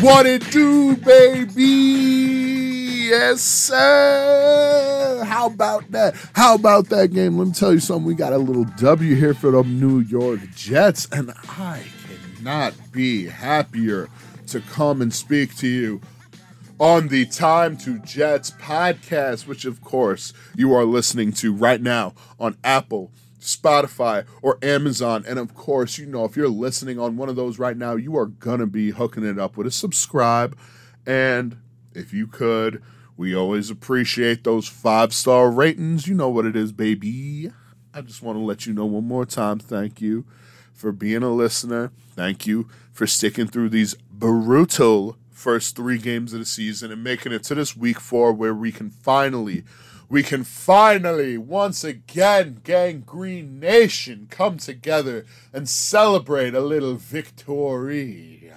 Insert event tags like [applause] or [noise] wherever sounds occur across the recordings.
What it do, baby? Yes, sir. How about that? How about that game? Let me tell you something. We got a little W here for the New York Jets, and I cannot be happier to come and speak to you on the Time to Jets podcast, which of course you are listening to right now on Apple, Spotify, or Amazon. And of course, you know, if you're listening on one of those right now, you are going to be hooking it up with a subscribe. And if you could, we always appreciate those five star ratings. You know what it is, baby. I just want to let you know one more time thank you for being a listener. Thank you for sticking through these brutal first three games of the season and making it to this week four where we can finally, we can finally, once again, Gang Green Nation, come together and celebrate a little victory.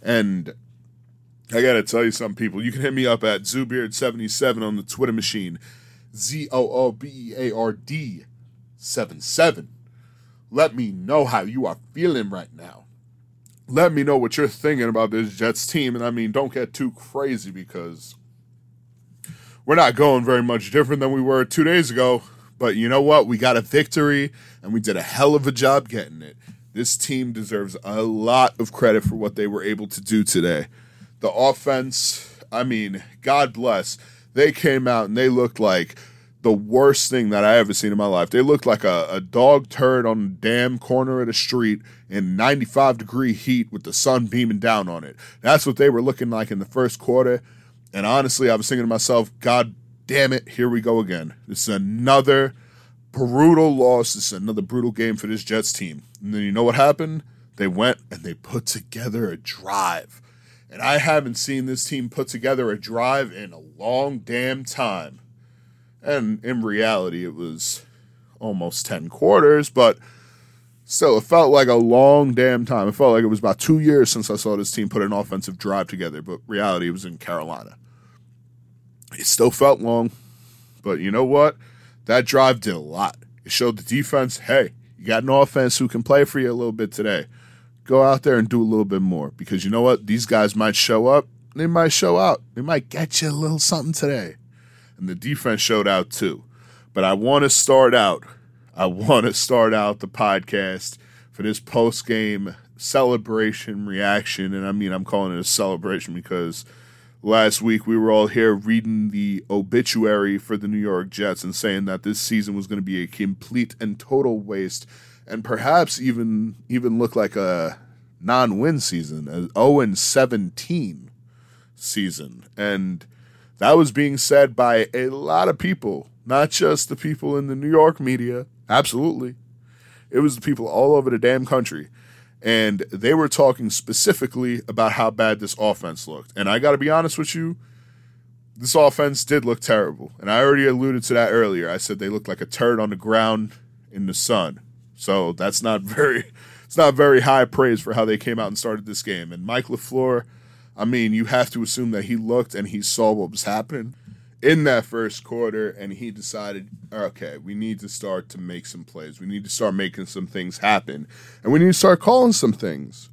And I gotta tell you some people, you can hit me up at Zoobeard77 on the Twitter machine. Z O O B E A R D 77. Let me know how you are feeling right now let me know what you're thinking about this Jets team. And I mean, don't get too crazy because we're not going very much different than we were two days ago. But you know what? We got a victory and we did a hell of a job getting it. This team deserves a lot of credit for what they were able to do today. The offense, I mean, God bless. They came out and they looked like the worst thing that I ever seen in my life. They looked like a, a dog turd on the damn corner of the street in 95 degree heat with the sun beaming down on it. That's what they were looking like in the first quarter. And honestly, I was thinking to myself, God damn it, here we go again. This is another brutal loss. This is another brutal game for this Jets team. And then you know what happened? They went and they put together a drive. And I haven't seen this team put together a drive in a long damn time. And in reality, it was almost 10 quarters, but still, it felt like a long damn time. It felt like it was about two years since I saw this team put an offensive drive together, but reality it was in Carolina. It still felt long, but you know what? That drive did a lot. It showed the defense hey, you got an offense who can play for you a little bit today. Go out there and do a little bit more because you know what? These guys might show up, they might show out, they might get you a little something today and the defense showed out too. But I want to start out. I want to start out the podcast for this post game celebration reaction, and I mean I'm calling it a celebration because last week we were all here reading the obituary for the New York Jets and saying that this season was going to be a complete and total waste, and perhaps even even look like a non-win season, an 0 and 17 season, and that was being said by a lot of people, not just the people in the New York media. Absolutely. It was the people all over the damn country. And they were talking specifically about how bad this offense looked. And I got to be honest with you, this offense did look terrible. And I already alluded to that earlier. I said they looked like a turd on the ground in the sun. So that's not [laughs] very it's not very high praise for how they came out and started this game. And Mike LaFleur I mean, you have to assume that he looked and he saw what was happening in that first quarter and he decided, okay, we need to start to make some plays. We need to start making some things happen. And we need to start calling some things.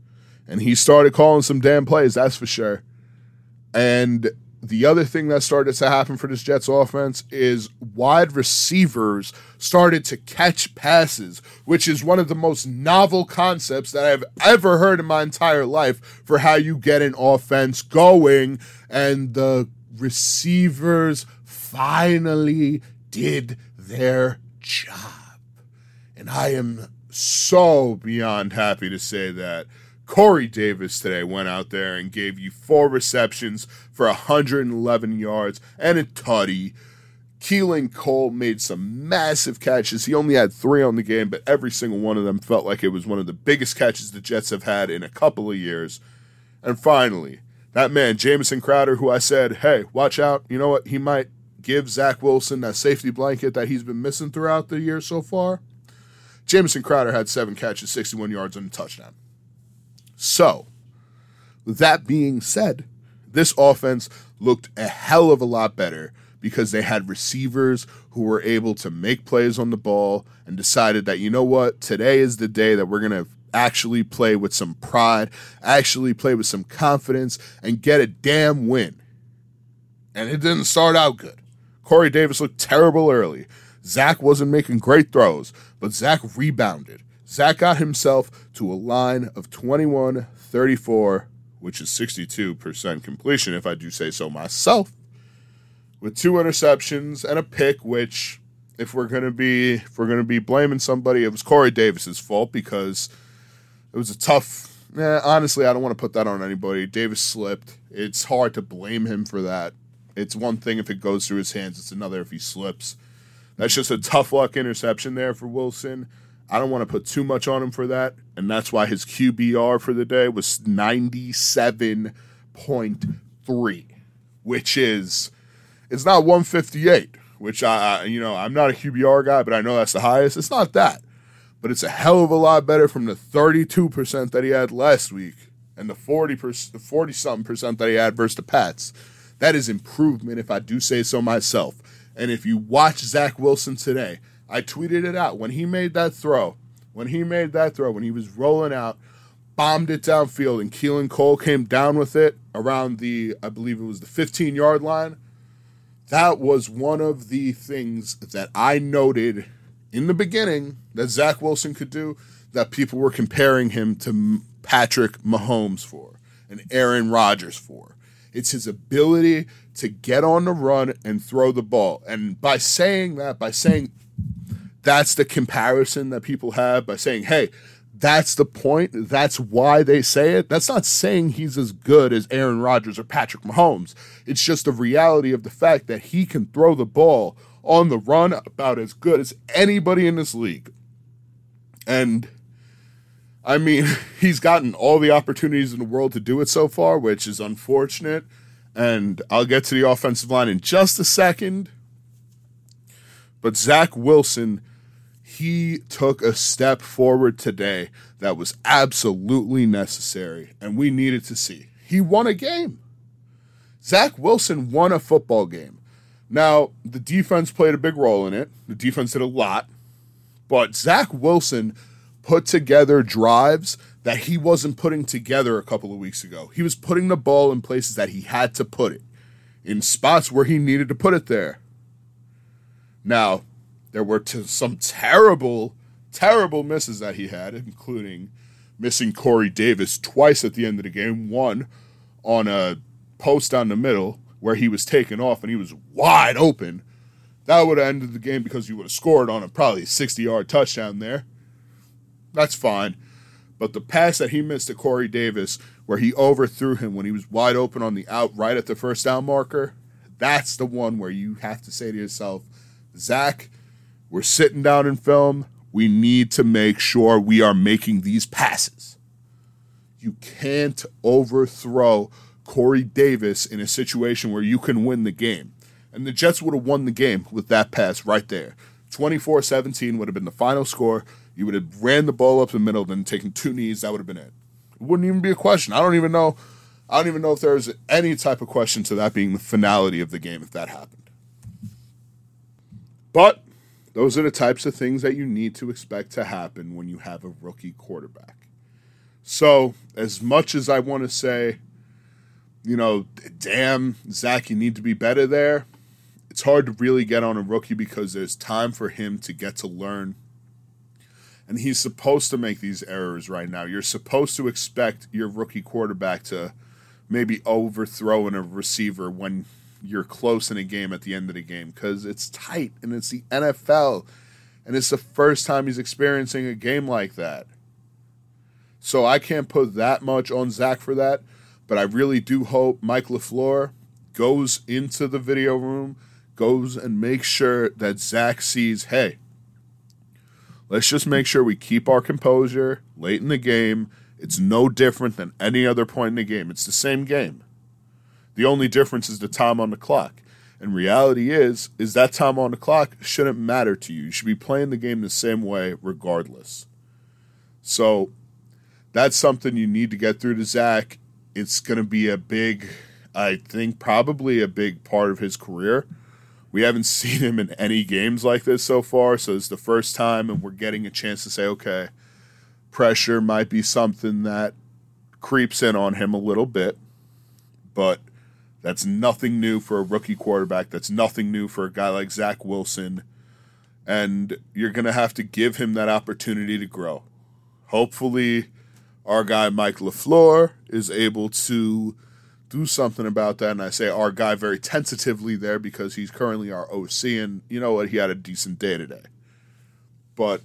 And he started calling some damn plays, that's for sure. And the other thing that started to happen for this Jets offense is wide receivers started to catch passes, which is one of the most novel concepts that I've ever heard in my entire life for how you get an offense going. And the receivers finally did their job. And I am so beyond happy to say that Corey Davis today went out there and gave you four receptions for 111 yards and a tutty. Keelan Cole made some massive catches. He only had three on the game, but every single one of them felt like it was one of the biggest catches the Jets have had in a couple of years. And finally, that man, Jamison Crowder, who I said, hey, watch out. You know what? He might give Zach Wilson that safety blanket that he's been missing throughout the year so far. Jamison Crowder had seven catches, 61 yards, and a touchdown. So, that being said, this offense looked a hell of a lot better because they had receivers who were able to make plays on the ball and decided that, you know what, today is the day that we're going to actually play with some pride, actually play with some confidence, and get a damn win. And it didn't start out good. Corey Davis looked terrible early. Zach wasn't making great throws, but Zach rebounded. Zach got himself to a line of 21 34, which is 62% completion, if I do say so myself, with two interceptions and a pick, which if we're gonna be if we're gonna be blaming somebody, it was Corey Davis's fault because it was a tough. Honestly, I don't want to put that on anybody. Davis slipped. It's hard to blame him for that. It's one thing if it goes through his hands. It's another if he slips. That's just a tough luck interception there for Wilson. I don't want to put too much on him for that, and that's why his QBR for the day was ninety seven point three, which is it's not one fifty eight which I, you know, I'm not a QBR guy, but I know that's the highest. It's not that, but it's a hell of a lot better from the 32% that he had last week and the 40 percent, 40 something percent that he had versus the Pats. That is improvement, if I do say so myself. And if you watch Zach Wilson today, I tweeted it out when he made that throw. When he made that throw, when he was rolling out, bombed it downfield, and Keelan Cole came down with it around the, I believe it was the 15 yard line that was one of the things that I noted in the beginning that Zach Wilson could do that people were comparing him to Patrick Mahomes for and Aaron Rodgers for. It's his ability to get on the run and throw the ball. And by saying that, by saying that's the comparison that people have, by saying, hey, that's the point. That's why they say it. That's not saying he's as good as Aaron Rodgers or Patrick Mahomes. It's just a reality of the fact that he can throw the ball on the run about as good as anybody in this league. And I mean, [laughs] he's gotten all the opportunities in the world to do it so far, which is unfortunate. And I'll get to the offensive line in just a second. But Zach Wilson he took a step forward today that was absolutely necessary and we needed to see. He won a game. Zach Wilson won a football game. Now, the defense played a big role in it. The defense did a lot. But Zach Wilson put together drives that he wasn't putting together a couple of weeks ago. He was putting the ball in places that he had to put it, in spots where he needed to put it there. Now, there were t- some terrible, terrible misses that he had, including missing Corey Davis twice at the end of the game. One on a post down the middle where he was taken off and he was wide open. That would have ended the game because you would have scored on a probably 60 yard touchdown there. That's fine. But the pass that he missed to Corey Davis, where he overthrew him when he was wide open on the out right at the first down marker, that's the one where you have to say to yourself, Zach, we're sitting down in film. We need to make sure we are making these passes. You can't overthrow Corey Davis in a situation where you can win the game. And the Jets would have won the game with that pass right there. 24 17 would have been the final score. You would have ran the ball up the middle, then taken two knees. That would have been it. It wouldn't even be a question. I don't even know. I don't even know if there's any type of question to that being the finality of the game if that happened. But those are the types of things that you need to expect to happen when you have a rookie quarterback. So, as much as I want to say, you know, damn, Zach, you need to be better there, it's hard to really get on a rookie because there's time for him to get to learn. And he's supposed to make these errors right now. You're supposed to expect your rookie quarterback to maybe overthrow in a receiver when you're close in a game at the end of the game because it's tight and it's the NFL and it's the first time he's experiencing a game like that. So I can't put that much on Zach for that, but I really do hope Mike LaFleur goes into the video room, goes and makes sure that Zach sees, hey, let's just make sure we keep our composure late in the game. It's no different than any other point in the game. It's the same game. The only difference is the time on the clock. And reality is, is that time on the clock shouldn't matter to you. You should be playing the game the same way regardless. So that's something you need to get through to Zach. It's going to be a big, I think, probably a big part of his career. We haven't [laughs] seen him in any games like this so far, so it's the first time, and we're getting a chance to say, okay, pressure might be something that creeps in on him a little bit, but that's nothing new for a rookie quarterback. That's nothing new for a guy like Zach Wilson. And you're going to have to give him that opportunity to grow. Hopefully, our guy Mike LaFleur is able to do something about that. And I say our guy very tentatively there because he's currently our OC, and you know what? He had a decent day today. But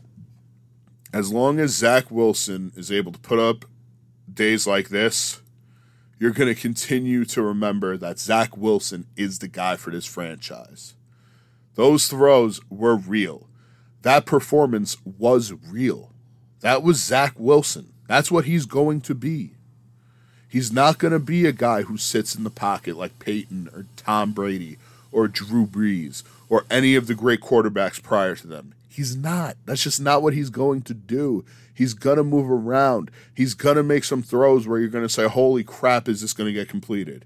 as long as Zach Wilson is able to put up days like this, you're going to continue to remember that Zach Wilson is the guy for this franchise. Those throws were real. That performance was real. That was Zach Wilson. That's what he's going to be. He's not going to be a guy who sits in the pocket like Peyton or Tom Brady or Drew Brees or any of the great quarterbacks prior to them. He's not. That's just not what he's going to do. He's going to move around. He's going to make some throws where you're going to say, holy crap, is this going to get completed?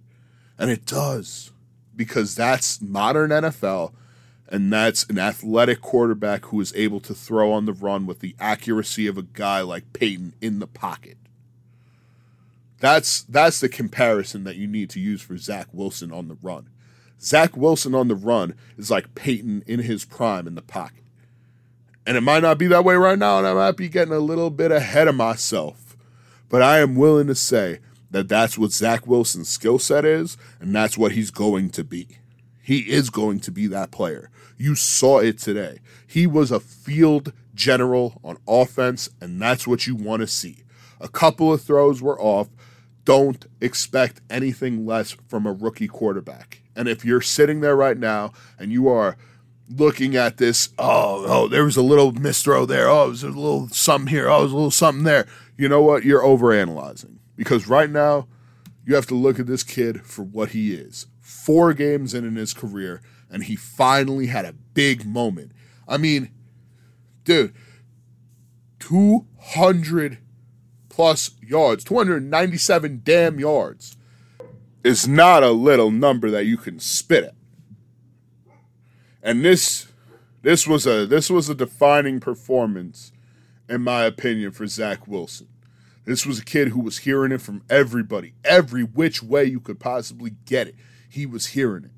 And it does because that's modern NFL and that's an athletic quarterback who is able to throw on the run with the accuracy of a guy like Peyton in the pocket. That's that's the comparison that you need to use for Zach Wilson on the run. Zach Wilson on the run is like Peyton in his prime in the pocket. And it might not be that way right now, and I might be getting a little bit ahead of myself. But I am willing to say that that's what Zach Wilson's skill set is, and that's what he's going to be. He is going to be that player. You saw it today. He was a field general on offense, and that's what you want to see. A couple of throws were off. Don't expect anything less from a rookie quarterback. And if you're sitting there right now and you are looking at this. Oh, oh, there was a little misthrow there. Oh, there's a little something here. Oh, there's a little something there. You know what? You're overanalyzing because right now you have to look at this kid for what he is. Four games in in his career, and he finally had a big moment. I mean, dude, 200 plus yards, 297 damn yards is not a little number that you can spit at and this this was a this was a defining performance, in my opinion, for Zach Wilson. This was a kid who was hearing it from everybody, every which way you could possibly get it. He was hearing it.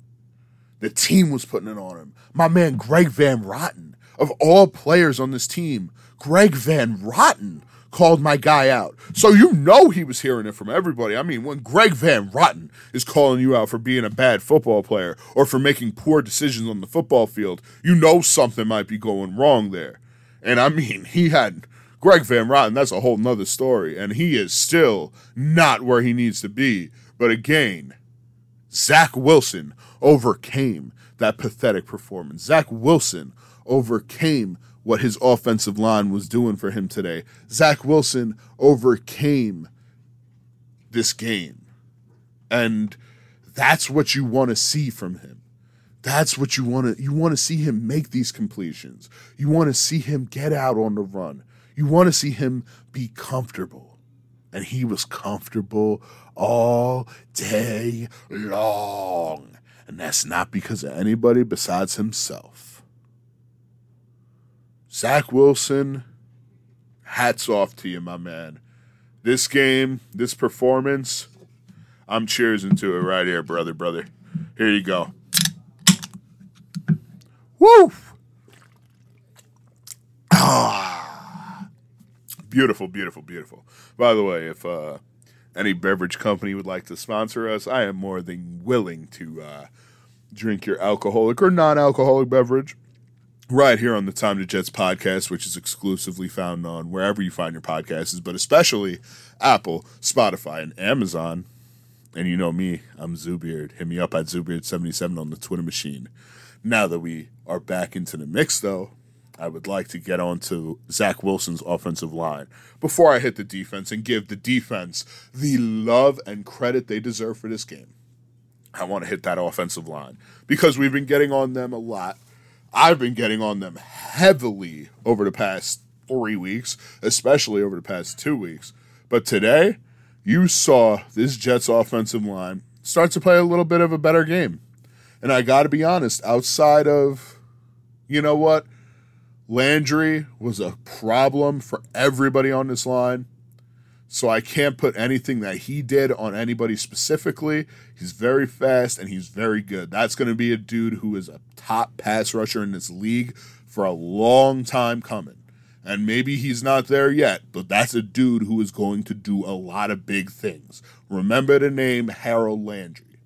The team was putting it on him. My man Greg Van Roten, of all players on this team, Greg Van Roten called my guy out. So you know he was hearing it from everybody. I mean, when Greg Van Roten is calling you out for being a bad football player or for making poor decisions on the football field, you know something might be going wrong there. And I mean, he had Greg Van Roten, that's a whole nother story. And he is still not where he needs to be. But again, Zach Wilson overcame that pathetic performance. Zach Wilson overcame what his offensive line was doing for him today. Zach Wilson overcame this game. And that's what you want to see from him. That's what you want to you want to see him make these completions. You want to see him get out on the run. You want to see him be comfortable. And he was comfortable all day long. And that's not because of anybody besides himself. Zach Wilson, hats off to you, my man. This game, this performance, I'm cheersing to it right here, brother, brother. Here you go. Woo! Ah. Beautiful, beautiful, beautiful. By the way, if uh, any beverage company would like to sponsor us, I am more than willing to uh, drink your alcoholic or non alcoholic beverage right here on the Time to Jets podcast, which is exclusively found on wherever you find your podcasts, but especially Apple, Spotify, and Amazon. And you know me, I'm Zoobeard. Hit me up at Zoobeard77 on the Twitter machine. Now that we are back into the mix, though, I would like to get on to Zach Wilson's offensive line before I hit the defense and give the defense the love and credit they deserve for this game. I want to hit that offensive line because we've been getting on them a lot I've been getting on them heavily over the past three weeks, especially over the past two weeks. But today, you saw this Jets offensive line start to play a little bit of a better game. And I got to be honest, outside of, you know what, Landry was a problem for everybody on this line. So I can't put anything that he did on anybody specifically. He's very fast and he's very good. That's going to be a dude who is a top pass rusher in this league for a long time coming. And maybe he's not there yet, but that's a dude who is going to do a lot of big things. Remember the name Harold Landry.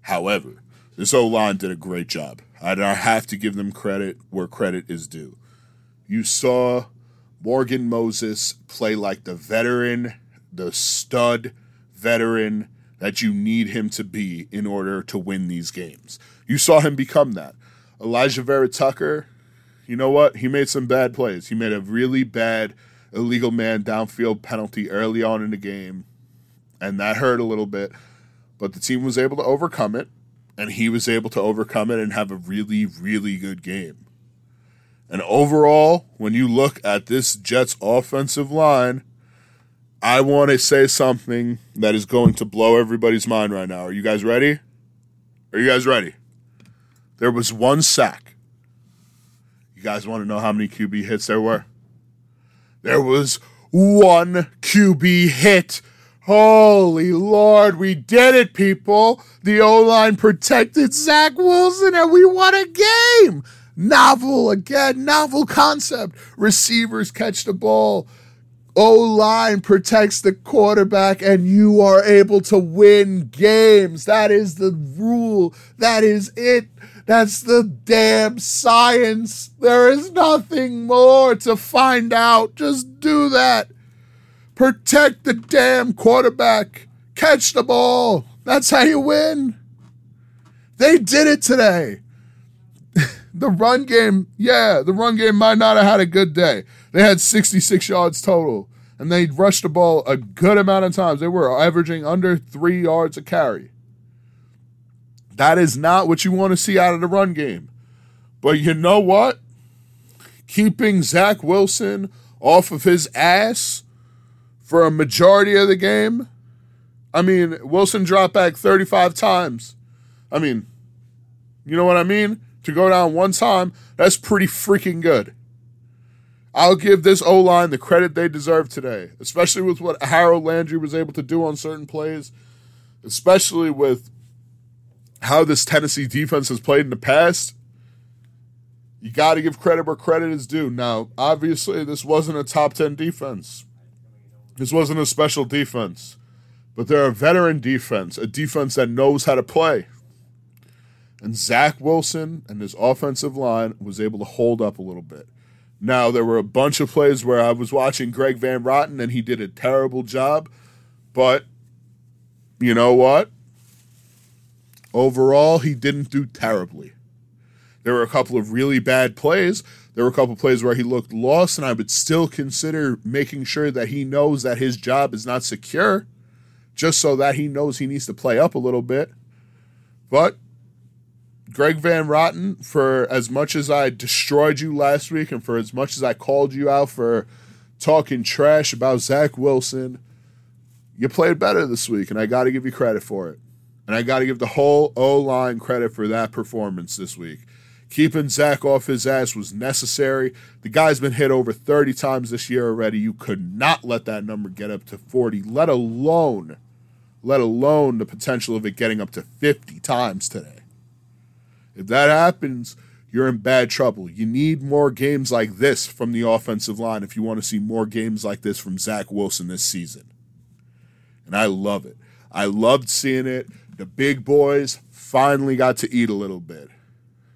However, this O line did a great job. I have to give them credit where credit is due. You saw Morgan Moses play like the veteran, the stud veteran that you need him to be in order to win these games. You saw him become that. Alijah Vera-Tucker, you know what? He made some bad plays. He made a really bad illegal man downfield penalty early on in the game, and that hurt a little bit. But the team was able to overcome it, and he was able to overcome it and have a really, really good game. And overall, when you look at this Jets offensive line, I want to say something that is going to blow everybody's mind right now. Are you guys ready? Are you guys ready? There was one sack. You guys want to know how many QB hits there were? There was one QB hit. Holy Lord, we did it, people. The O line protected Zach Wilson and we won a game. Novel, again, novel concept. Receivers catch the ball. O line protects the quarterback, and you are able to win games. That is the rule. That is it. That's the damn science. There is nothing more to find out. Just do that. Protect the damn quarterback. Catch the ball. That's how you win. They did it today [laughs] the run game, yeah, the run game might not have had a good day. They had 66 yards total, and they rushed the ball a good amount of times. They were averaging under three yards a carry. That is not what you want to see out of the run game. But you know what? Keeping Zach Wilson off of his ass for a majority of the game. I mean, Wilson dropped back 35 times. I mean, you know what I mean? To go down one time, that's pretty freaking good. I'll give this O line the credit they deserve today, especially with what Harold Landry was able to do on certain plays, especially with how this Tennessee defense has played in the past. You got to give credit where credit is due. Now, obviously, this wasn't a top 10 defense. This wasn't a special defense. But they're a veteran defense, a defense that knows how to play. And Zach Wilson and his offensive line was able to hold up a little bit. Now, there were a bunch of plays where I was watching Greg Van Roten and he did a terrible job, but you know what? Overall, he didn't do terribly. There were a couple of really bad plays. There were a couple of plays where he looked lost, and I would still consider making sure that he knows that his job is not secure, just so that he knows he needs to play up a little bit. But Greg Van Roten, for as much as I destroyed you last week and for as much as I called you out for talking trash about Zach Wilson, you played better this week, and I got to give you credit for it. And I got to give the whole O line credit for that performance this week. Keeping Zach off his ass was necessary. The guy's been hit over 30 times this year already. You could not let that number get up to 40, let alone, let alone the potential of it getting up to 50 times today. If that happens, you're in bad trouble. You need more games like this from the offensive line if you want to see more games like this from Zach Wilson this season. And I love it. I loved seeing it. The big boys finally got to eat a little bit.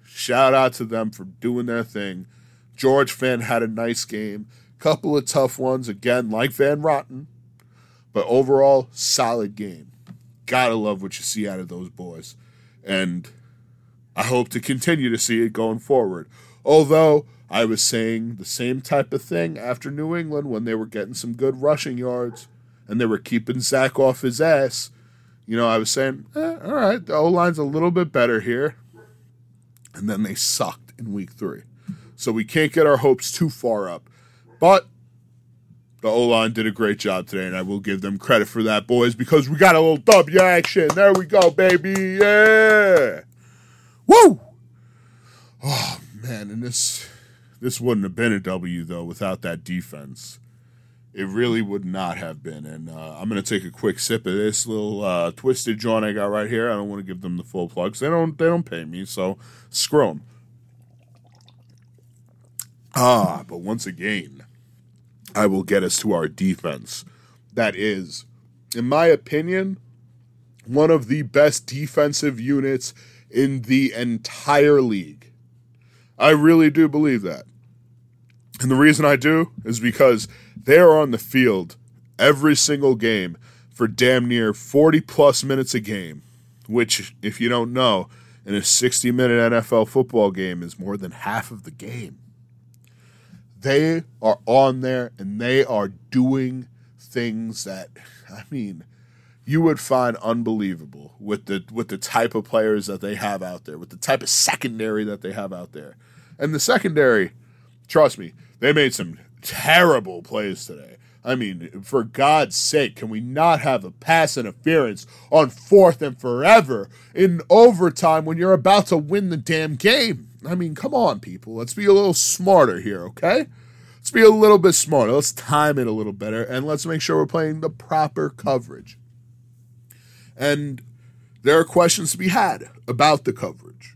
Shout out to them for doing their thing. George Fant had a nice game. Couple of tough ones, again, like Van Roten. But overall, solid game. Gotta love what you see out of those boys. And I hope to continue to see it going forward. Although I was saying the same type of thing after New England when they were getting some good rushing yards and they were keeping Zach off his ass. You know, I was saying, eh, all right, the O line's a little bit better here. And then they sucked in week three. So we can't get our hopes too far up. But the O line did a great job today, and I will give them credit for that, boys, because we got a little W action. There we go, baby. Yeah. Woo! Oh man, and this this wouldn't have been a W though without that defense. It really would not have been. And uh, I'm to take a quick sip of this little uh, twisted joint I got right here. I don't want to give them the full plugs. They don't. They don't pay me, so screw them. Ah, but once again, I will get us to our defense. That is, in my opinion, one of the best defensive units in the entire league. I really do believe that. And the reason I do is because they are on the field every single game for damn near 40 plus minutes a game, which, if you don't know, in a 60 minute NFL football game is more than half of the game. They are on there and they are doing things that, I mean, you would find unbelievable with the with the type of players that they have out there, with the type of secondary that they have out there. And the secondary, trust me, they made some terrible plays today. I mean, for God's sake, can we not have a pass interference on fourth and forever in overtime when you're about to win the damn game? I mean, come on, people. Let's be a little smarter here, okay? Let's be a little bit smarter. Let's time it a little better, and let's make sure we're playing the proper coverage. And there are questions to be had about the coverage.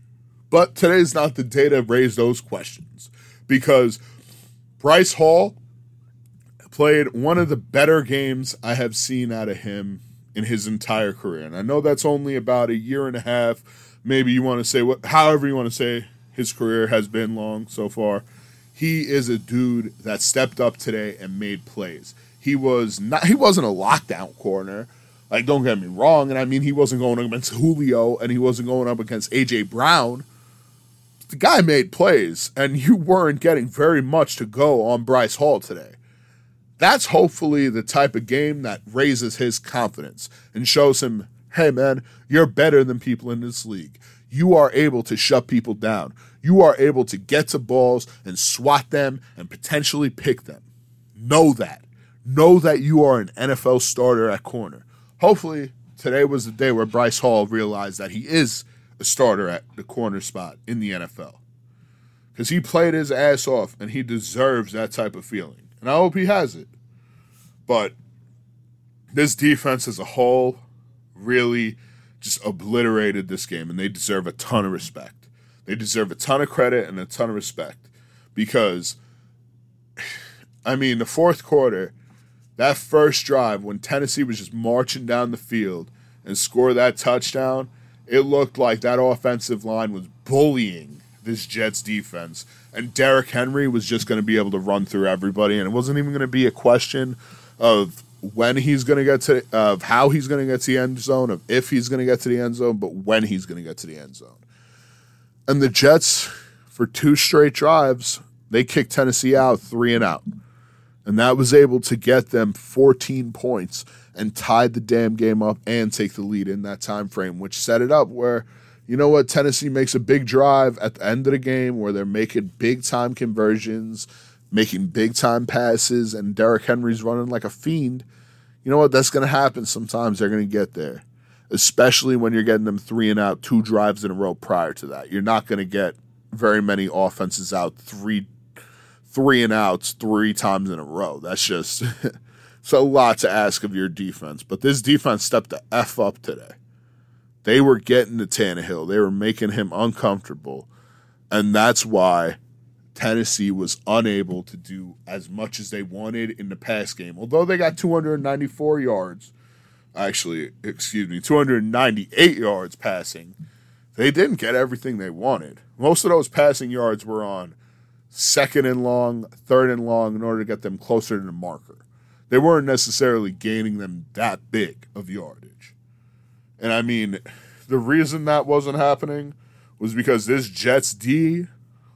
But today's not the day to raise those questions because Bryce Hall played one of the better games I have seen out of him in his entire career. And I know that's only about a year and a half. Maybe you want to say what, however you want to say his career has been long so far. He is a dude that stepped up today and made plays. He was not, he wasn't a lockdown corner like, don't get me wrong. And I mean, he wasn't going up against Julio and he wasn't going up against A.J. Brown. The guy made plays, and you weren't getting very much to go on Bryce Hall today. That's hopefully the type of game that raises his confidence and shows him, hey, man, you're better than people in this league. You are able to shut people down. You are able to get to balls and swat them and potentially pick them. Know that. Know that you are an NFL starter at corner hopefully today was the day where Bryce Hall realized that he is a starter at the corner spot in the NFL. Because he played his ass off and he deserves that type of feeling. And I hope he has it. But this defense as a whole really just obliterated this game and they deserve a ton of respect. They deserve a ton of credit and a ton of respect because, [sighs] I mean, the fourth quarter, that first drive when Tennessee was just marching down the field and scored that touchdown, it looked like that offensive line was bullying this Jets defense. And Derrick Henry was just going to be able to run through everybody. And it wasn't even going to be a question of when he's going to get to, of how he's going to get to the end zone, of if he's going to get to the end zone, but when he's going to get to the end zone. And the Jets, for two straight drives, they kicked Tennessee out three and out and that was able to get them 14 points and tied the damn game up and take the lead in that time frame, which set it up where you know what Tennessee makes a big drive at the end of the game where they're making big time conversions, making big time passes, and Derrick Henry's running like a fiend. You know what? That's going to happen. Sometimes they're going to get there, especially when you're getting them three and out, two drives in a row prior to that. You're not going to get very many offenses out three three and outs three times in a row. That's just [laughs] it's a lot to ask of your defense. But this defense stepped the F up today. They were getting to Tannehill. They were making him uncomfortable. And that's why Tennessee was unable to do as much as they wanted in the pass game. Although they got 294 yards, actually, excuse me, 298 yards passing, they didn't get everything they wanted. Most of those passing yards were on second and long, third and long in order to get them closer to the marker. They weren't necessarily gaining them that big of yardage. And I mean, the reason that wasn't happening was because this Jets D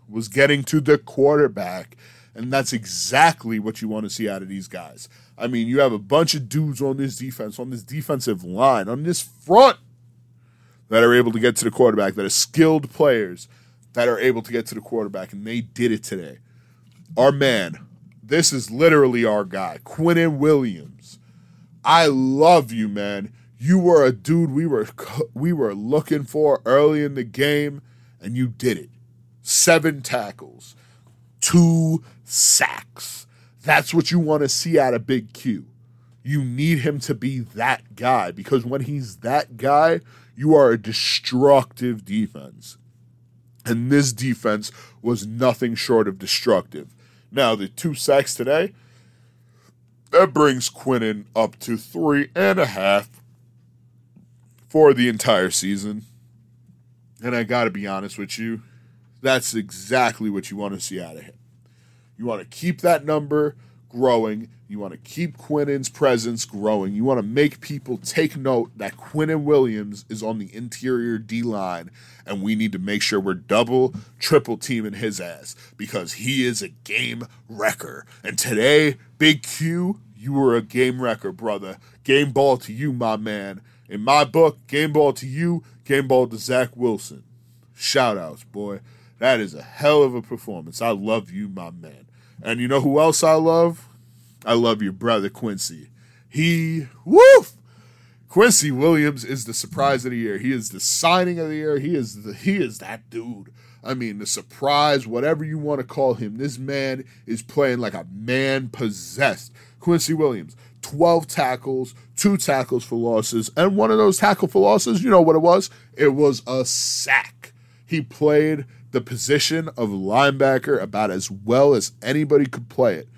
was getting to the quarterback. And that's exactly what you want to see out of these guys. I mean, you have a bunch of dudes on this defense, on this defensive line, on this front that are able to get to the quarterback, that are skilled players that are able to get to the quarterback, and they did it today. Our man, this is literally our guy, Quinnen Williams. I love you, man. You were a dude we were we were looking for early in the game, and you did it. Seven tackles. two sacks. That's what you want to see out of Big Q. You need him to be that guy because when he's that guy, you are a destructive defense. And this defense was nothing short of destructive. Now, the two sacks today, that brings Quinnen up to three and a half for the entire season. And I got to be honest with you, that's exactly what you want to see out of him. You want to keep that number growing. You want to keep Quinnen's presence growing. You want to make people take note that Quinnen Williams is on the interior D line, and we need to make sure we're double, triple teaming his ass because he is a game wrecker. And today, Big Q, you were a game wrecker, brother. Game ball to you, my man. In my book, game ball to you, game ball to Zach Wilson. Shout outs, boy. That is a hell of a performance. I love you, my man. And you know who else I love? I love your brother Quincy. He, woof! Quincy Williams is the surprise of the year. He is the signing of the year. He is the he is that dude. I mean, the surprise, whatever you want to call him. This man is playing like a man possessed. Quincy Williams, 12 tackles, two tackles for losses, and one of those tackle for losses, you know what it was? It was a sack. He played the position of linebacker about as well as anybody could play it.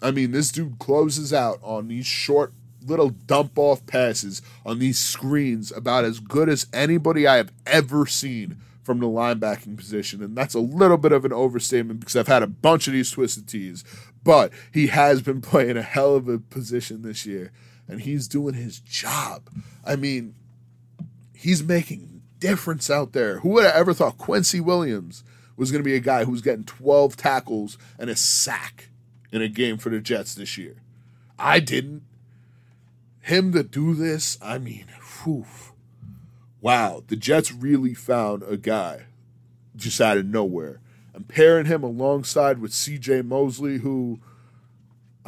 I mean, this dude closes out on these short little dump off passes on these screens about as good as anybody I have ever seen from the linebacking position. And that's a little bit of an overstatement because I've had a bunch of these twisted tees, but he has been [laughs] playing a hell of a position this year and he's doing his job. I mean, he's making difference out there. Who would have ever thought Quincy Williams was going to be a guy who's getting 12 tackles and a sack? in a game for the Jets this year. I didn't. Him to do this, I mean, whew. wow, the Jets really found a guy just out of nowhere. And pairing him alongside with CJ Mosley, who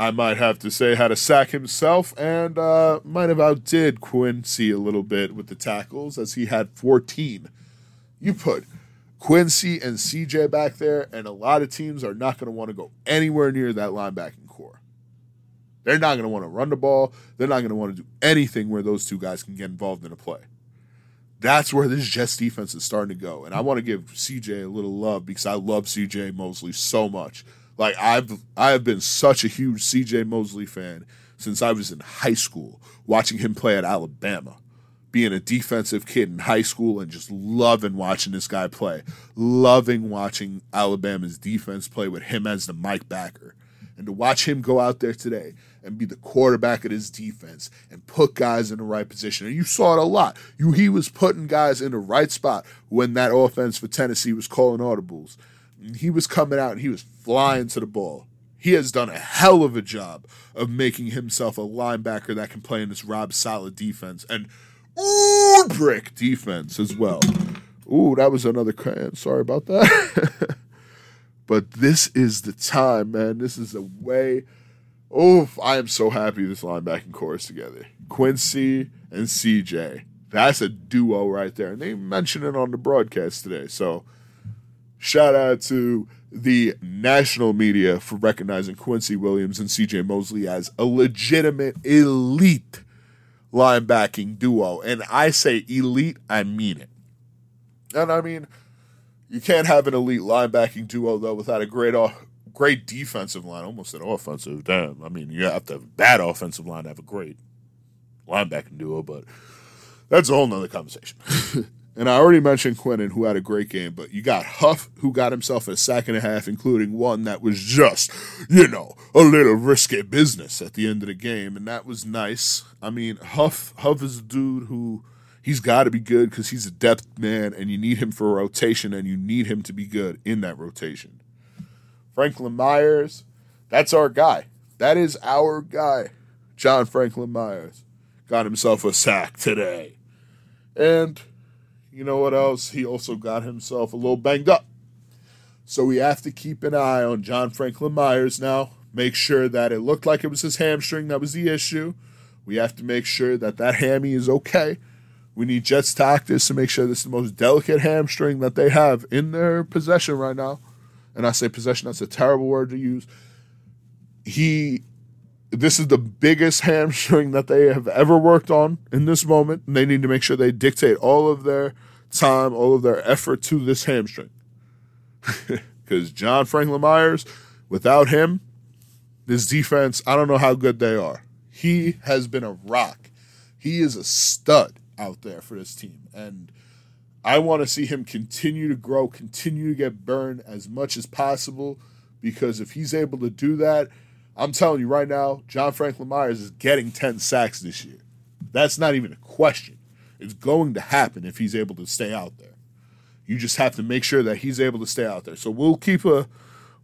I might have to say had a sack himself and uh, might have outdid Quincy a little bit with the tackles as he had 14. You put Quincy and CJ back there, and a lot of teams are not going to want to go anywhere near that linebacking core. They're not going to want to run the ball. They're not going to want to do anything where those two guys can get involved in a play. That's where this Jets defense is starting to go. And I want to give CJ a little love because I love CJ Mosley so much. Like I've I have been such a huge CJ Mosley fan since I was in high school, watching him play at Alabama being a defensive kid in high school and just loving watching this guy play, loving watching Alabama's defense play with him as the Mike backer. And to watch him go out there today and be the quarterback of his defense and put guys in the right position. And you saw it a lot. You, he was putting guys in the right spot when that offense for Tennessee was calling audibles. He was coming out and he was flying to the ball. He has done a hell of a job of making himself a linebacker that can play in this Rob Saleh defense. And Ooh, brick defense as well. Ooh, that was another can. Sorry about that. [laughs] but this is the time, man. This is the way. Oh, I am so happy this linebacking core is together. Quincy and CJ. That's a duo right there. And they mentioned it on the broadcast today. So shout out to the national media for recognizing Quincy Williams and CJ Mosley as a legitimate elite linebacking duo. And I say elite, I mean it. And I mean, you can't have an elite linebacking duo though without a great great defensive line. Almost an offensive. Damn. I mean, you have to have a bad offensive line to have a great linebacking duo, but that's a whole nother conversation. [laughs] And I already mentioned Quinnen, who had a great game, but you got Huff, who got himself a sack and a half, including one that was just, you know, a little risky business at the end of the game, and that was nice. I mean, Huff, Huff is a dude who he's got to be good because he's a depth man, and you need him for a rotation, and you need him to be good in that rotation. Franklin Myers, that's our guy. That is our guy. John Franklin Myers got himself a sack today. And you know what else? He also got himself a little banged up. So we have to keep an eye on John Franklin Myers now. Make sure that it looked like it was his hamstring that was the issue. We have to make sure that that hammy is okay. We need Jets tactics to make sure this is the most delicate hamstring that they have in their possession right now. and I say possession, that's a terrible word to use. He, this is the biggest [laughs] hamstring that they have ever worked on in this moment, and they need to make sure they dictate all of their time, all of their effort to this hamstring. [laughs] Because John Franklin Myers, without him, this defense, I don't know how good they are. He has been a rock. He is a stud out there for this team. And I want to see him continue to grow, continue to get burned as much as possible. Because if he's able to do that, I'm telling you right now, John Franklin Myers is getting 10 sacks this year. That's not even a question. It's going to happen if he's able to stay out there. You just have to make sure that he's able to stay out there. So we'll keep a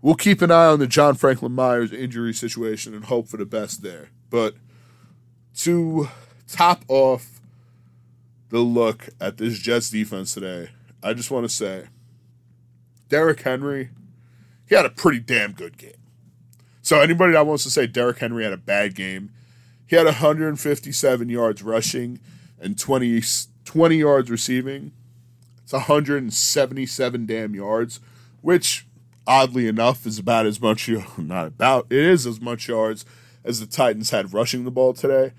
we'll keep an eye on the John Franklin Myers injury situation and hope for the best there. But to top off the look at this Jets defense today, I just want to say Derrick Henry, he had a pretty damn good game. So anybody that wants to say Derrick Henry had a bad game, he had 157 yards rushing and 20, 20 yards receiving. It's 177 damn yards, which oddly enough is about as much [laughs] not about it is as much yards as the Titans had rushing the ball today.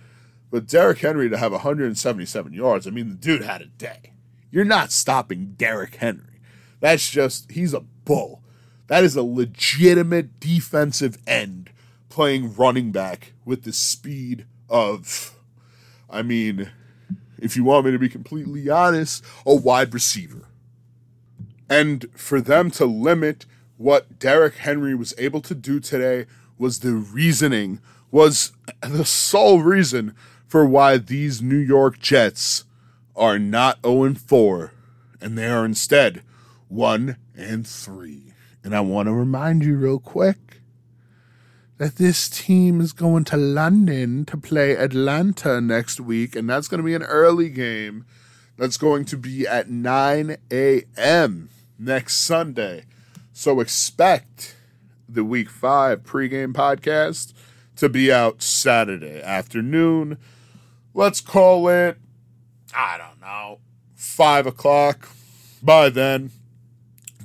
But Derrick Henry to have 177 yards, I mean the dude had a day. You're not stopping Derrick Henry. That's just he's a bull. That is a legitimate defensive end playing running back with the speed of I mean if you want me to be completely honest, a wide receiver. And for them to limit what Derrick Henry was able to do today was the reasoning, was the sole reason for why these New York Jets are not 0 4 and they are instead 1 and 3. And I want to remind you real quick that this team is going to London to play Atlanta next week, and that's going to be an early game. That's going to be at 9 a.m. next Sunday. So expect the week five pregame podcast to be out Saturday afternoon. Let's call it, I don't know, five o'clock by then.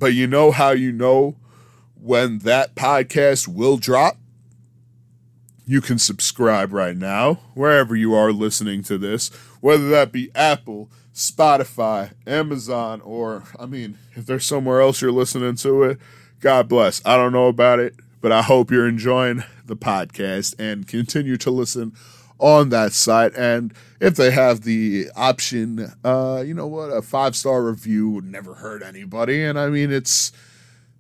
But you know how you know when that podcast will drop? You can subscribe right now, wherever you are listening to this, whether that be Apple, Spotify, Amazon, or, I mean, if there's somewhere else you're listening to it, God bless. I don't know about it, but I hope you're enjoying the podcast and continue to listen on that site. And if they have the option, uh, you know what, a five star review would never hurt anybody. And I mean, it's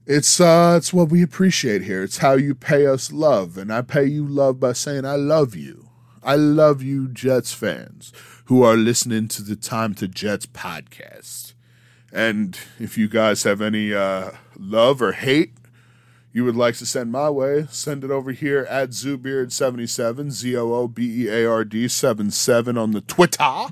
it's uh it's what we appreciate here. It's how you pay us love, and I pay you love by saying I love you. I love you, Jets fans who are listening to the Time to Jets podcast. And if you guys have any uh, love or hate you would like to send my way, send it over here at Zoobeard77, Z O O B E A R D 77 on the Twitter.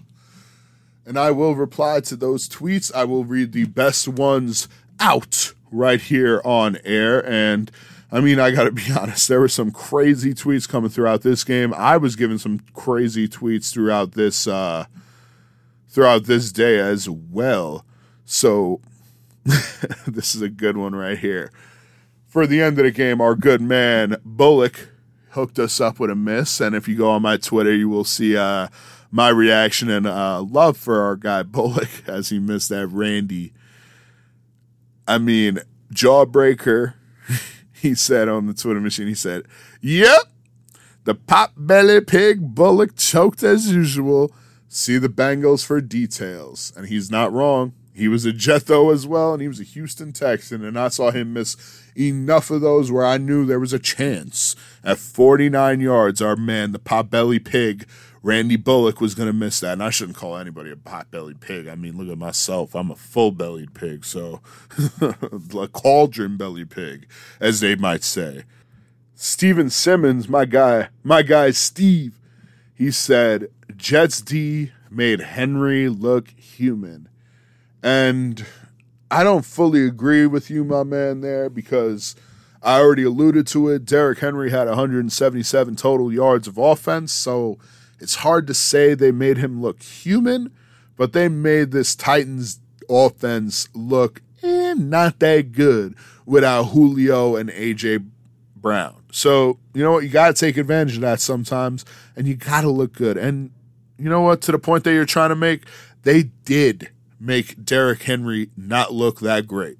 And I will reply to those tweets. I will read the best ones out right here on air. And I mean, I got to be [laughs] honest, there were some crazy tweets coming throughout this game. I was given some crazy tweets throughout this uh throughout this day as well. So [laughs] this is a good one right here. For the end of the game, our good man Bullock hooked us up with a miss, and if you go on my Twitter, you will see uh, my reaction and uh, love for our guy [laughs] Bullock as he missed that Randy. I mean, jawbreaker. [laughs] he said on the Twitter machine, he said, "Yep, the pot belly pig Bullock choked as usual." See the Bengals for details, and he's not wrong. He was a Jet though as well, and he was a Houston Texan, and I saw him miss enough of those where I knew there was a chance. At 49 yards, our man, the potbelly pig, Randy Bullock, was going to miss that. And I shouldn't call anybody a potbelly pig. I mean, look at myself. I'm a full bellied pig, so [laughs] a cauldron belly pig, as they might say. Steven Simmons, my guy, my guy Steve, he said, Jets D made Henry look human. And I don't fully agree with you, my man, there because I already alluded to it. Derrick Henry had 177 total yards of offense, so it's hard to say they made him look human, but they made this Titans offense look eh, not that good without Julio and AJ Brown. So, you know what? You got to take advantage of that sometimes and you got to look good. And you know what? To the point that you're trying to make, they did make Derrick Henry not look that great.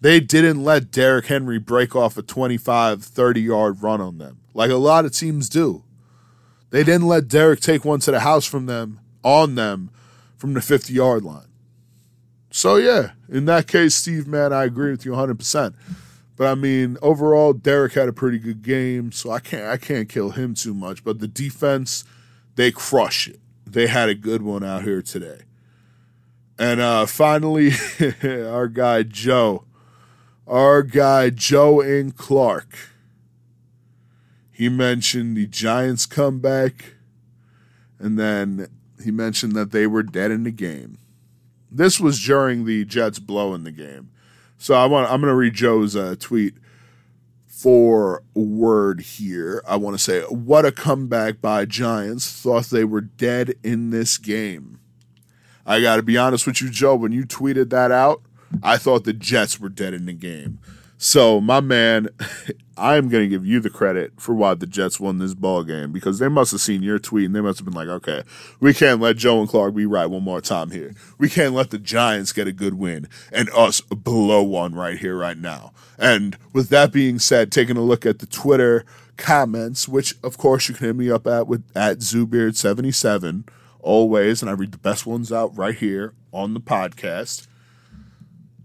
They didn't let Derrick Henry break off a 25, 30 yard run on them like a lot of teams do. They didn't let Derrick take one to the house from them, on them, from the 50 yard line. So, yeah, in that case, Steve, man, I agree with you 100%. But I mean, overall, Derrick had a pretty good game, so I can't I can't kill him too much. But the defense, they crush it. They had a good one out here today. And uh, finally, [laughs] our guy Joe, our guy Joe and Clark. He mentioned the Giants comeback, and then he mentioned that they were dead in the game. This was during the Jets blowing the game. So I want I'm going to read Joe's uh, tweet for word here. I want to say what a comeback by Giants. Thought they were dead in this game. I got to be honest with you, Joe. When you tweeted that out, I thought the Jets were dead in the game. So, my man, I'm going to give you the credit for why the Jets won this ball game because they must have seen your tweet and they must have been like, okay, we can't let Joe and Clark be right one more time here. We can't let the Giants get a good win and us blow one right here, right now. And with that being said, taking a look at the Twitter comments, which of course you can hit me up at with at Zoobeard77 always, and I read the best ones out right here on the podcast.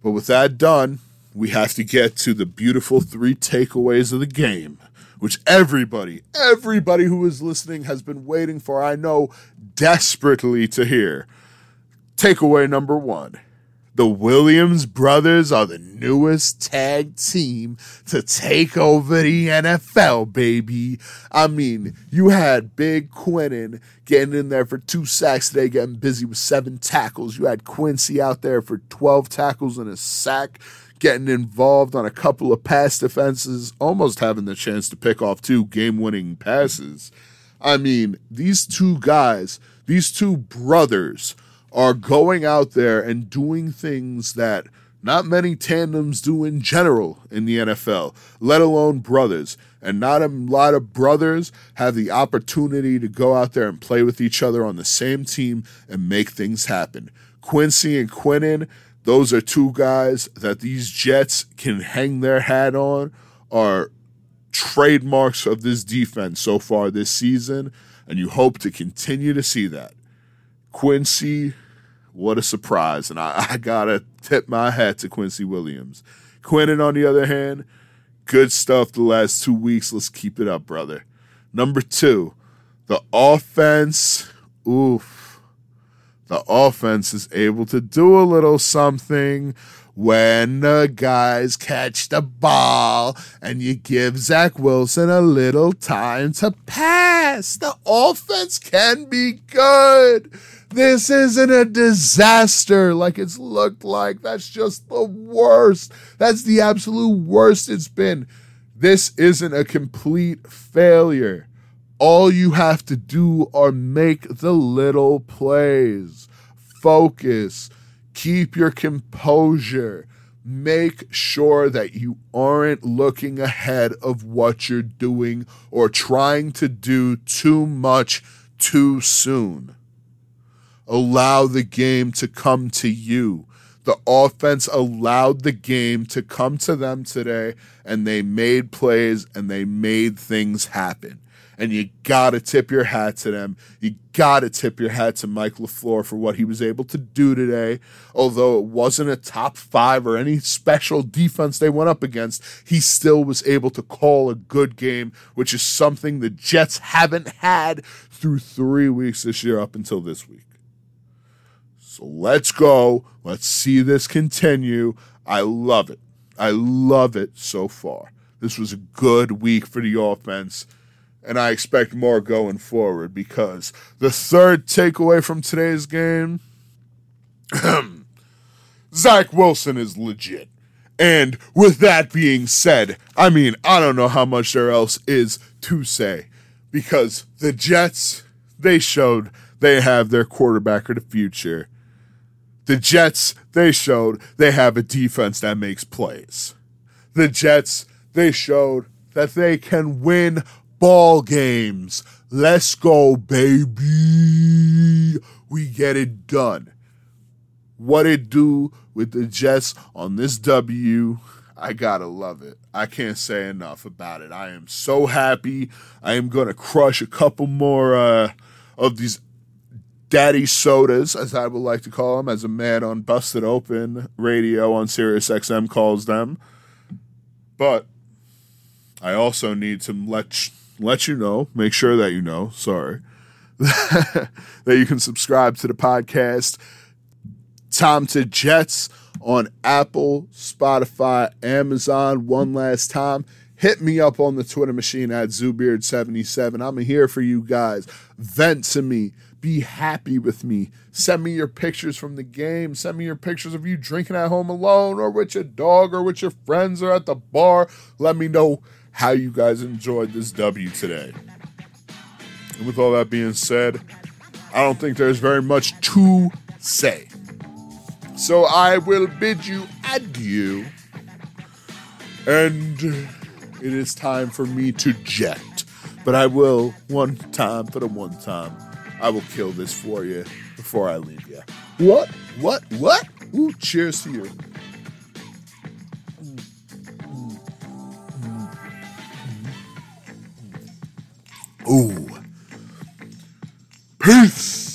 But with that done, we have to get to the beautiful three takeaways of the game, which everybody, everybody who is listening has been waiting for, I know, desperately to hear. Takeaway number one the Williams brothers are the newest tag team to take over the NFL, baby. I mean, you had Big Quinnen getting in there for two sacks today, getting busy with seven tackles. You had Quincy out there for 12 tackles and a sack getting involved on a couple of pass defenses, almost having the chance to pick off two game winning passes. I mean, these two guys, these two brothers, are going out there and doing things that not many tandems do in general in the NFL, let alone brothers. And not a lot of brothers have the opportunity to go out there and play with each other on the same team and make things happen. Quincy and Quinnen, those are two guys that these Jets can hang their hat on, are trademarks of this defense so far this season, and you hope to continue to see that. Quincy, what a surprise. And I, [laughs] I gotta tip my hat to Quincy Williams. Quinnen, on the other hand, good stuff the last two weeks. Let's keep it up, brother. Number two, the offense. Oof the offense is able to do a little something when the guys catch the ball and you give Zach Wilson a little time to pass. The offense can be good. This isn't a disaster like it's looked like. That's just the worst. That's the absolute worst it's been. This isn't a complete failure. All you have to do are make the little plays. Focus. Keep your composure. Make sure that you aren't looking ahead of what you're doing or trying to do too much too soon. Allow the game to come to you. The offense allowed the game to come to them today, and they made plays and they made things happen and you got to tip your hat to them. You got to tip your hat to Mike LaFleur for what he was able to do today. Although it wasn't a top five or any special defense they went up against, he still was able to call a good game, which is something the Jets haven't had through three weeks this year up until this week. So let's go. Let's see this continue. I love it. I love it so far. This was a good week for the offense and I expect more going forward because the third takeaway from today's game [clears throat] Zach Wilson is legit. And with that being said, I mean, I don't know how much there else is to say because the Jets, they showed they have their quarterback of the future. The Jets, they showed they have a defense that makes plays. The Jets, they showed that they can win ball games. Let's go, baby. We get it done. What it do with the Jets on this W, I gotta love it. I can't say enough about it. I am so happy. I am gonna crush a couple more uh, of these daddy sodas, as I would like to call them, as a man on Busted Open radio on Sirius XM calls them. But I also need to let let you know, make sure that you know, sorry, [laughs] that you can subscribe to the podcast Tom to Jets on Apple, Spotify, Amazon. One last time, hit me up on the Twitter machine at Zoobeard77. I'm here for you guys. Vent to me. Be happy with me. Send me your pictures from the game. Send me your pictures of you drinking at home alone or with your dog or with your friends or at the bar. Let me know how you guys enjoyed this W today. And with all that being said, I don't think there's very much to say. So I will bid you adieu. And it is time for me to jet. But I will, one time for the one time, I will kill this for you before I leave you. What? What? What? Ooh, cheers to you. Ooh. Peace.